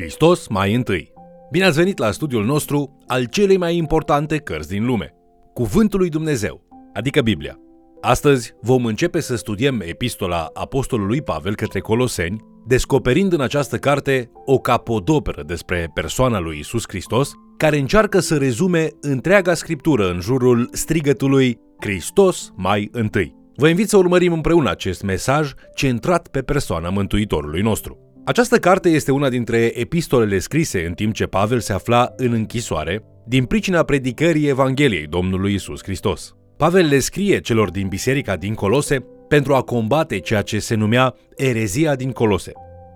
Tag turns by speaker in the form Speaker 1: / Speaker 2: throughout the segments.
Speaker 1: Hristos mai întâi. Bine ați venit la studiul nostru al celei mai importante cărți din lume, Cuvântul lui Dumnezeu, adică Biblia. Astăzi vom începe să studiem epistola Apostolului Pavel către Coloseni, descoperind în această carte o capodoperă despre persoana lui Isus Hristos, care încearcă să rezume întreaga scriptură în jurul strigătului Hristos mai întâi. Vă invit să urmărim împreună acest mesaj centrat pe persoana Mântuitorului nostru. Această carte este una dintre epistolele scrise în timp ce Pavel se afla în închisoare din pricina predicării Evangheliei Domnului Isus Hristos. Pavel le scrie celor din biserica din Colose pentru a combate ceea ce se numea erezia din Colose.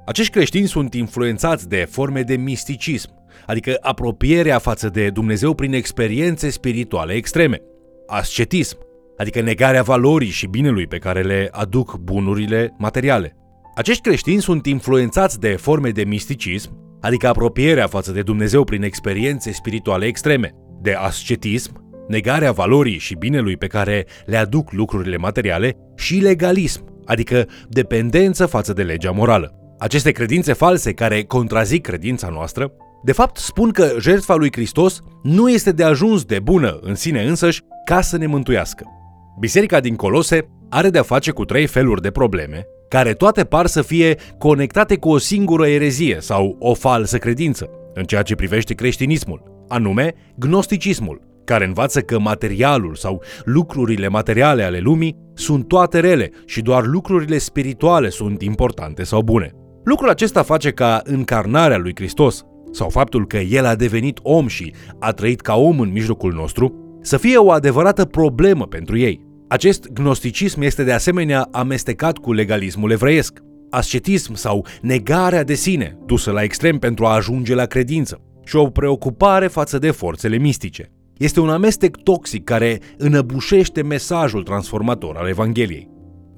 Speaker 1: Acești creștini sunt influențați de forme de misticism, adică apropierea față de Dumnezeu prin experiențe spirituale extreme, ascetism, adică negarea valorii și binelui pe care le aduc bunurile materiale, acești creștini sunt influențați de forme de misticism, adică apropierea față de Dumnezeu prin experiențe spirituale extreme, de ascetism, negarea valorii și binelui pe care le aduc lucrurile materiale și legalism, adică dependență față de legea morală. Aceste credințe false care contrazic credința noastră, de fapt spun că jertfa lui Hristos nu este de ajuns de bună în sine însăși ca să ne mântuiască. Biserica din Colose are de-a face cu trei feluri de probleme care toate par să fie conectate cu o singură erezie sau o falsă credință, în ceea ce privește creștinismul, anume gnosticismul, care învață că materialul sau lucrurile materiale ale lumii sunt toate rele și doar lucrurile spirituale sunt importante sau bune. Lucrul acesta face ca încarnarea lui Hristos sau faptul că El a devenit om și a trăit ca om în mijlocul nostru să fie o adevărată problemă pentru ei. Acest gnosticism este de asemenea amestecat cu legalismul evreiesc, ascetism sau negarea de sine, dusă la extrem pentru a ajunge la credință, și o preocupare față de forțele mistice. Este un amestec toxic care înăbușește mesajul transformator al Evangheliei.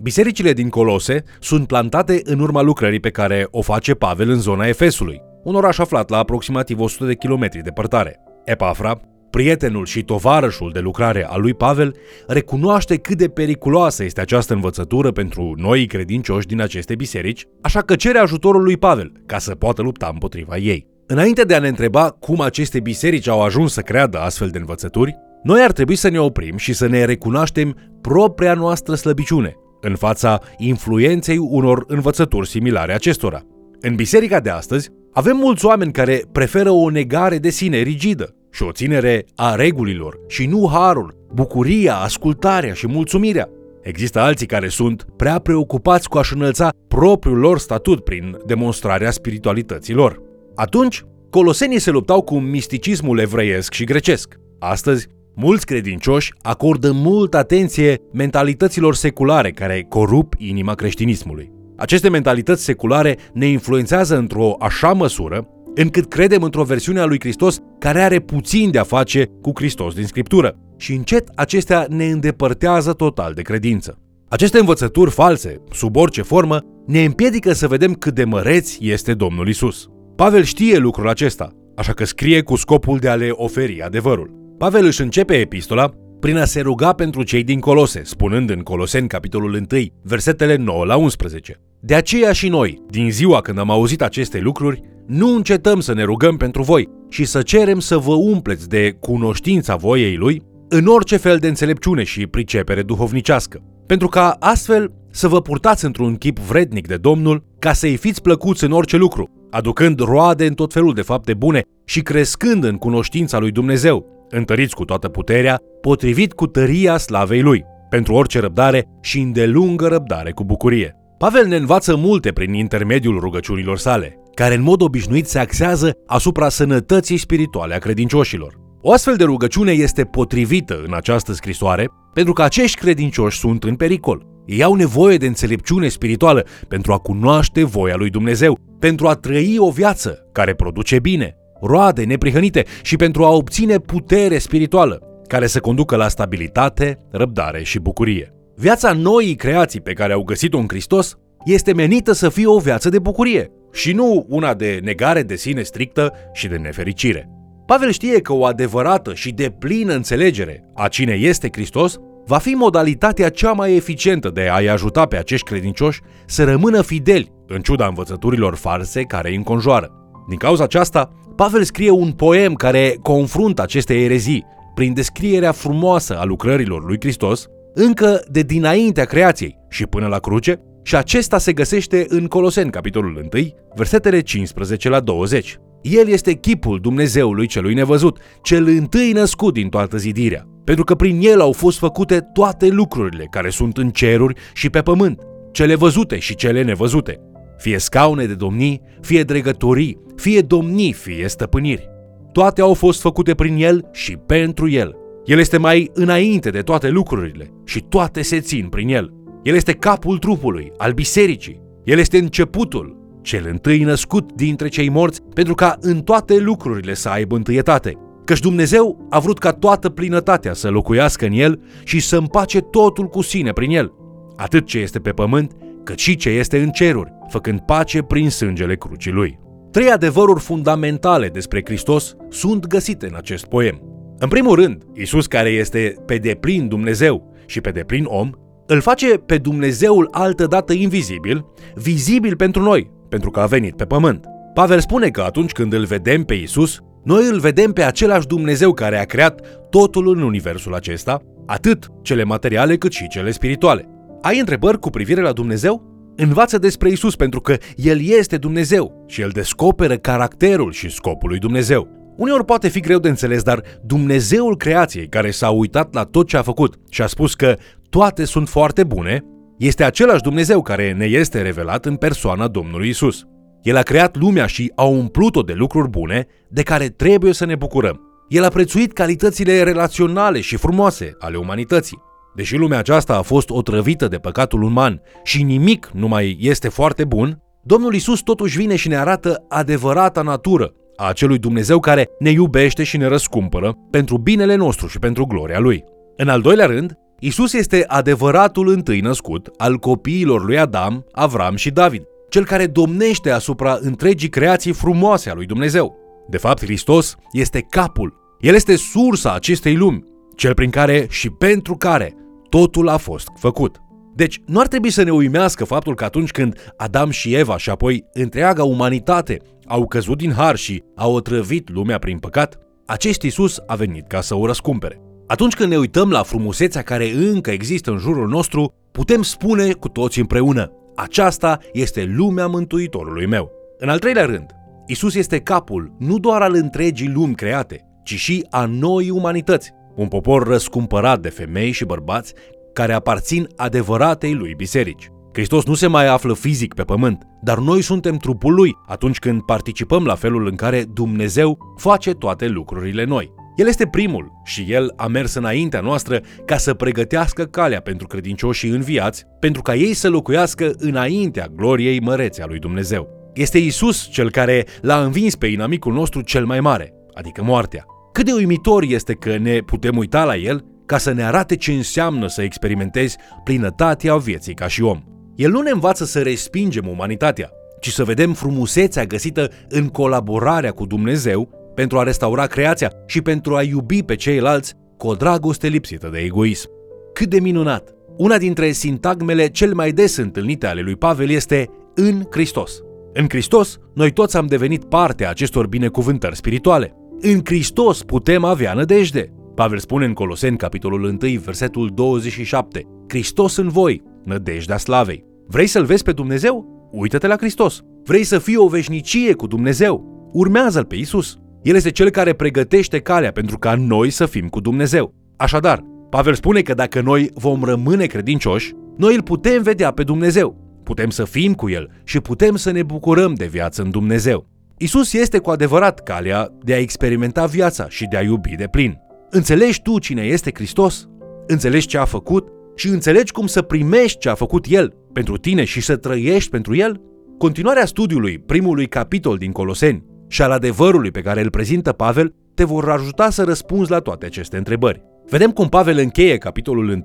Speaker 1: Bisericile din Colose sunt plantate în urma lucrării pe care o face Pavel în zona Efesului, un oraș aflat la aproximativ 100 de kilometri departare. Epafra, Prietenul și tovarășul de lucrare al lui Pavel recunoaște cât de periculoasă este această învățătură pentru noi credincioși din aceste biserici, așa că cere ajutorul lui Pavel ca să poată lupta împotriva ei. Înainte de a ne întreba cum aceste biserici au ajuns să creadă astfel de învățături, noi ar trebui să ne oprim și să ne recunoaștem propria noastră slăbiciune în fața influenței unor învățături similare acestora. În biserica de astăzi, avem mulți oameni care preferă o negare de sine rigidă, și o ținere a regulilor și nu harul, bucuria, ascultarea și mulțumirea. Există alții care sunt prea preocupați cu a-și înălța propriul lor statut prin demonstrarea spiritualității lor. Atunci, colosenii se luptau cu misticismul evreiesc și grecesc. Astăzi, mulți credincioși acordă multă atenție mentalităților seculare care corup inima creștinismului. Aceste mentalități seculare ne influențează într-o așa măsură încât credem într-o versiune a lui Hristos care are puțin de a face cu Hristos din Scriptură și încet acestea ne îndepărtează total de credință. Aceste învățături false, sub orice formă, ne împiedică să vedem cât de măreț este Domnul Isus. Pavel știe lucrul acesta, așa că scrie cu scopul de a le oferi adevărul. Pavel își începe epistola prin a se ruga pentru cei din Colose, spunând în Coloseni capitolul 1, versetele 9 la 11. De aceea și noi, din ziua când am auzit aceste lucruri, nu încetăm să ne rugăm pentru voi și să cerem să vă umpleți de cunoștința voiei lui în orice fel de înțelepciune și pricepere duhovnicească, pentru ca astfel să vă purtați într-un chip vrednic de Domnul, ca să-i fiți plăcuți în orice lucru, aducând roade în tot felul de fapte bune și crescând în cunoștința lui Dumnezeu, întăriți cu toată puterea, potrivit cu tăria slavei lui, pentru orice răbdare și îndelungă răbdare cu bucurie. Pavel ne învață multe prin intermediul rugăciunilor sale, care în mod obișnuit se axează asupra sănătății spirituale a credincioșilor. O astfel de rugăciune este potrivită în această scrisoare pentru că acești credincioși sunt în pericol. Ei au nevoie de înțelepciune spirituală pentru a cunoaște voia lui Dumnezeu, pentru a trăi o viață care produce bine, roade neprihănite și pentru a obține putere spirituală, care să conducă la stabilitate, răbdare și bucurie. Viața noii creații pe care au găsit-o în Hristos este menită să fie o viață de bucurie și nu una de negare de sine strictă și de nefericire. Pavel știe că o adevărată și de plină înțelegere a cine este Hristos va fi modalitatea cea mai eficientă de a-i ajuta pe acești credincioși să rămână fideli în ciuda învățăturilor false care îi înconjoară. Din cauza aceasta, Pavel scrie un poem care confruntă aceste erezii prin descrierea frumoasă a lucrărilor lui Hristos, încă de dinaintea creației și până la cruce, și acesta se găsește în Coloseni, capitolul 1, versetele 15 la 20. El este chipul Dumnezeului celui nevăzut, cel întâi născut din toată zidirea, pentru că prin el au fost făcute toate lucrurile care sunt în ceruri și pe pământ, cele văzute și cele nevăzute, fie scaune de domnii, fie dregătorii, fie domnii, fie stăpâniri. Toate au fost făcute prin el și pentru el. El este mai înainte de toate lucrurile și toate se țin prin el. El este capul trupului, al bisericii. El este începutul, cel întâi născut dintre cei morți, pentru ca în toate lucrurile să aibă întâietate. Căci Dumnezeu a vrut ca toată plinătatea să locuiască în el și să împace totul cu sine prin el, atât ce este pe pământ, cât și ce este în ceruri, făcând pace prin sângele crucii lui. Trei adevăruri fundamentale despre Hristos sunt găsite în acest poem. În primul rând, Isus care este pe deplin Dumnezeu și pe deplin om, îl face pe Dumnezeul altădată invizibil, vizibil pentru noi, pentru că a venit pe pământ. Pavel spune că atunci când îl vedem pe Isus, noi îl vedem pe același Dumnezeu care a creat totul în universul acesta, atât cele materiale cât și cele spirituale. Ai întrebări cu privire la Dumnezeu? Învață despre Isus pentru că El este Dumnezeu și El descoperă caracterul și scopul lui Dumnezeu. Uneori poate fi greu de înțeles, dar Dumnezeul creației care s-a uitat la tot ce a făcut și a spus că toate sunt foarte bune, este același Dumnezeu care ne este revelat în persoana Domnului Isus. El a creat lumea și a umplut-o de lucruri bune de care trebuie să ne bucurăm. El a prețuit calitățile relaționale și frumoase ale umanității. Deși lumea aceasta a fost otrăvită de păcatul uman și nimic nu mai este foarte bun, Domnul Isus totuși vine și ne arată adevărata natură a acelui Dumnezeu care ne iubește și ne răscumpără pentru binele nostru și pentru gloria Lui. În al doilea rând, Isus este adevăratul întâi născut al copiilor lui Adam, Avram și David, cel care domnește asupra întregii creații frumoase a lui Dumnezeu. De fapt, Hristos este capul. El este sursa acestei lumi, cel prin care și pentru care totul a fost făcut. Deci, nu ar trebui să ne uimească faptul că atunci când Adam și Eva și apoi întreaga umanitate au căzut din har și au otrăvit lumea prin păcat, acest Isus a venit ca să o răscumpere. Atunci când ne uităm la frumusețea care încă există în jurul nostru, putem spune cu toți împreună, aceasta este lumea Mântuitorului meu. În al treilea rând, Isus este capul nu doar al întregii lumi create, ci și a noii umanități, un popor răscumpărat de femei și bărbați care aparțin adevăratei lui biserici. Hristos nu se mai află fizic pe pământ, dar noi suntem trupul lui atunci când participăm la felul în care Dumnezeu face toate lucrurile noi. El este primul și El a mers înaintea noastră ca să pregătească calea pentru credincioșii înviați, pentru ca ei să locuiască înaintea gloriei mărețe a lui Dumnezeu. Este Isus cel care l-a învins pe inamicul nostru cel mai mare, adică moartea. Cât de uimitor este că ne putem uita la El ca să ne arate ce înseamnă să experimentezi plinătatea vieții ca și om. El nu ne învață să respingem umanitatea, ci să vedem frumusețea găsită în colaborarea cu Dumnezeu pentru a restaura creația și pentru a iubi pe ceilalți cu o dragoste lipsită de egoism. Cât de minunat! Una dintre sintagmele cel mai des întâlnite ale lui Pavel este în Hristos. În Hristos, noi toți am devenit parte a acestor binecuvântări spirituale. În Hristos putem avea nădejde. Pavel spune în Coloseni, capitolul 1, versetul 27, Hristos în voi, nădejdea slavei. Vrei să-L vezi pe Dumnezeu? Uită-te la Hristos. Vrei să fii o veșnicie cu Dumnezeu? Urmează-L pe Isus. El este cel care pregătește calea pentru ca noi să fim cu Dumnezeu. Așadar, Pavel spune că dacă noi vom rămâne credincioși, noi îl putem vedea pe Dumnezeu, putem să fim cu El și putem să ne bucurăm de viață în Dumnezeu. Isus este cu adevărat calea de a experimenta viața și de a iubi de plin. Înțelegi tu cine este Hristos? Înțelegi ce a făcut? Și înțelegi cum să primești ce a făcut El pentru tine și să trăiești pentru El? Continuarea studiului primului capitol din Coloseni și al adevărului pe care îl prezintă Pavel te vor ajuta să răspunzi la toate aceste întrebări. Vedem cum Pavel încheie capitolul 1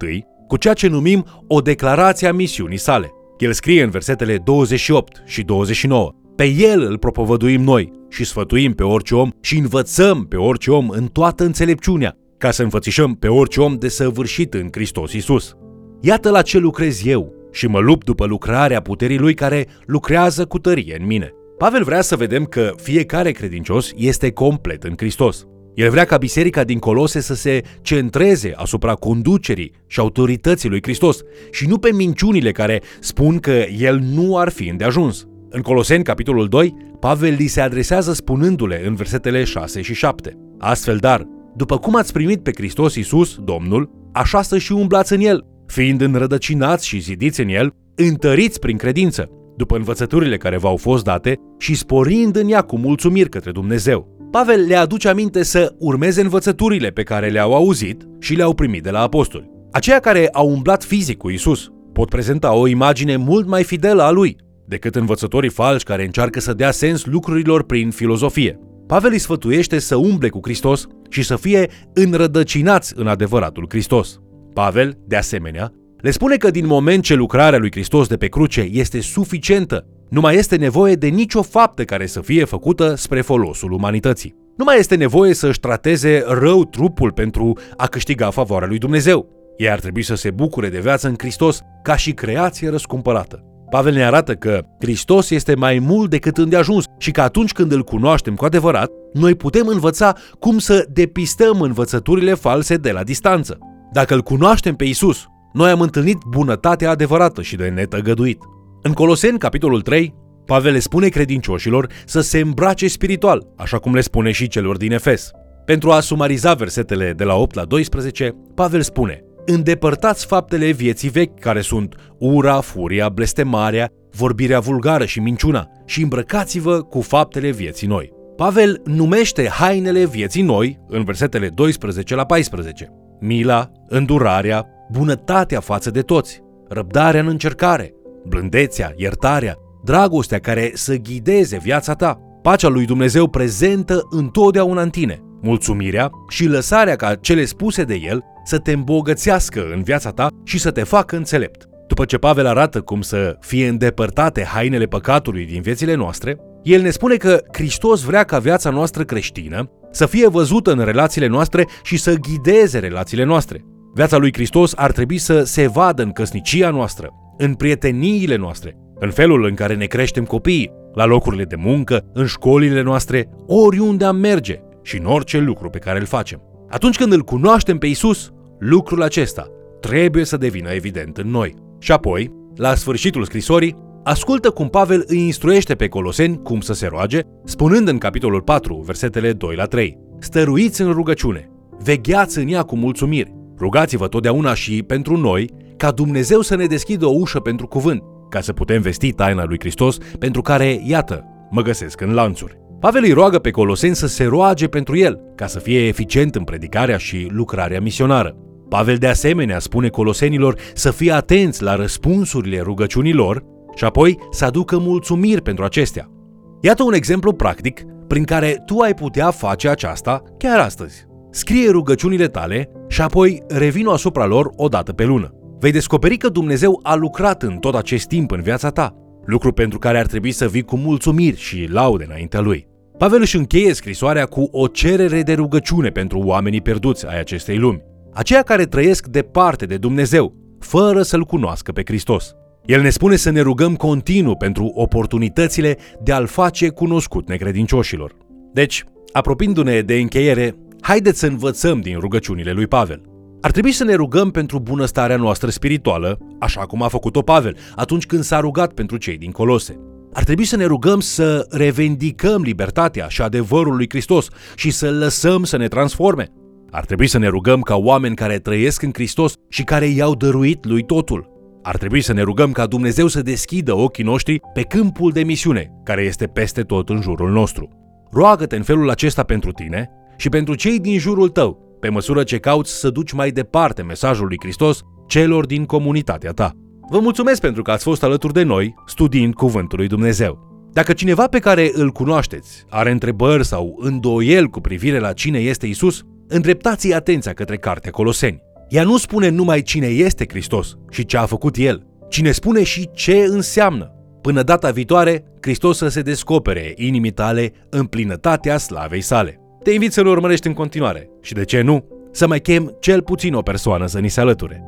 Speaker 1: cu ceea ce numim o declarație a misiunii sale. El scrie în versetele 28 și 29 pe El îl propovăduim noi și sfătuim pe orice om și învățăm pe orice om în toată înțelepciunea, ca să înfățișăm pe orice om de săvârșit în Hristos Isus. Iată la ce lucrez eu și mă lupt după lucrarea puterii Lui care lucrează cu tărie în mine. Pavel vrea să vedem că fiecare credincios este complet în Hristos. El vrea ca biserica din Colose să se centreze asupra conducerii și autorității lui Hristos și nu pe minciunile care spun că el nu ar fi îndeajuns. În Coloseni, capitolul 2, Pavel li se adresează spunându-le în versetele 6 și 7. Astfel, dar, după cum ați primit pe Hristos Iisus, Domnul, așa să și umblați în El, fiind înrădăcinați și zidiți în El, întăriți prin credință, după învățăturile care v-au fost date și sporind în ea cu mulțumiri către Dumnezeu. Pavel le aduce aminte să urmeze învățăturile pe care le-au auzit și le-au primit de la apostoli. Aceia care au umblat fizic cu Isus pot prezenta o imagine mult mai fidelă a lui decât învățătorii falși care încearcă să dea sens lucrurilor prin filozofie. Pavel îi sfătuiește să umble cu Hristos și să fie înrădăcinați în adevăratul Hristos. Pavel, de asemenea, le spune că din moment ce lucrarea lui Hristos de pe cruce este suficientă, nu mai este nevoie de nicio faptă care să fie făcută spre folosul umanității. Nu mai este nevoie să își trateze rău trupul pentru a câștiga favoarea lui Dumnezeu. Ei ar trebui să se bucure de viață în Hristos ca și creație răscumpărată. Pavel ne arată că Hristos este mai mult decât îndeajuns și că atunci când îl cunoaștem cu adevărat, noi putem învăța cum să depistăm învățăturile false de la distanță. Dacă îl cunoaștem pe Isus, noi am întâlnit bunătatea adevărată și de netăgăduit. În Coloseni, capitolul 3, Pavel le spune credincioșilor să se îmbrace spiritual, așa cum le spune și celor din Efes. Pentru a sumariza versetele de la 8 la 12, Pavel spune Îndepărtați faptele vieții vechi, care sunt ura, furia, blestemarea, vorbirea vulgară și minciuna, și îmbrăcați-vă cu faptele vieții noi. Pavel numește hainele vieții noi în versetele 12 la 14. Mila, îndurarea, bunătatea față de toți, răbdarea în încercare, blândețea, iertarea, dragostea care să ghideze viața ta, pacea lui Dumnezeu prezentă întotdeauna în tine, mulțumirea și lăsarea ca cele spuse de El să te îmbogățească în viața ta și să te facă înțelept. După ce Pavel arată cum să fie îndepărtate hainele păcatului din viețile noastre, el ne spune că Hristos vrea ca viața noastră creștină să fie văzută în relațiile noastre și să ghideze relațiile noastre. Viața lui Hristos ar trebui să se vadă în căsnicia noastră, în prieteniile noastre, în felul în care ne creștem copiii, la locurile de muncă, în școlile noastre, oriunde am merge și în orice lucru pe care îl facem. Atunci când îl cunoaștem pe Isus, lucrul acesta trebuie să devină evident în noi. Și apoi, la sfârșitul scrisorii, ascultă cum Pavel îi instruiește pe coloseni cum să se roage, spunând în capitolul 4, versetele 2 la 3, Stăruiți în rugăciune, vegheați în ea cu mulțumiri, rugați-vă totdeauna și pentru noi, ca Dumnezeu să ne deschidă o ușă pentru cuvânt, ca să putem vesti taina lui Hristos, pentru care, iată, mă găsesc în lanțuri. Pavel îi roagă pe Coloseni să se roage pentru el, ca să fie eficient în predicarea și lucrarea misionară. Pavel de asemenea spune colosenilor să fie atenți la răspunsurile rugăciunilor și apoi să aducă mulțumiri pentru acestea. Iată un exemplu practic prin care tu ai putea face aceasta chiar astăzi. Scrie rugăciunile tale și apoi revin asupra lor o dată pe lună vei descoperi că Dumnezeu a lucrat în tot acest timp în viața ta, lucru pentru care ar trebui să vii cu mulțumiri și laude înaintea lui. Pavel își încheie scrisoarea cu o cerere de rugăciune pentru oamenii pierduți ai acestei lumi, aceia care trăiesc departe de Dumnezeu, fără să-L cunoască pe Hristos. El ne spune să ne rugăm continuu pentru oportunitățile de a-L face cunoscut necredincioșilor. Deci, apropiindu-ne de încheiere, haideți să învățăm din rugăciunile lui Pavel. Ar trebui să ne rugăm pentru bunăstarea noastră spirituală, așa cum a făcut-o Pavel atunci când s-a rugat pentru cei din Colose. Ar trebui să ne rugăm să revendicăm libertatea și adevărul lui Hristos și să lăsăm să ne transforme. Ar trebui să ne rugăm ca oameni care trăiesc în Hristos și care i-au dăruit lui totul. Ar trebui să ne rugăm ca Dumnezeu să deschidă ochii noștri pe câmpul de misiune, care este peste tot în jurul nostru. Roagă-te în felul acesta pentru tine și pentru cei din jurul tău, pe măsură ce cauți să duci mai departe mesajul lui Hristos celor din comunitatea ta. Vă mulțumesc pentru că ați fost alături de noi studiind Cuvântul lui Dumnezeu. Dacă cineva pe care îl cunoașteți are întrebări sau îndoiel cu privire la cine este Isus, îndreptați-i atenția către Cartea Coloseni. Ea nu spune numai cine este Hristos și ce a făcut El, cine spune și ce înseamnă. Până data viitoare, Hristos să se descopere inimii tale în plinătatea slavei sale. Te invit să-l urmărești în continuare și, de ce nu, să mai chem cel puțin o persoană să ni se alăture.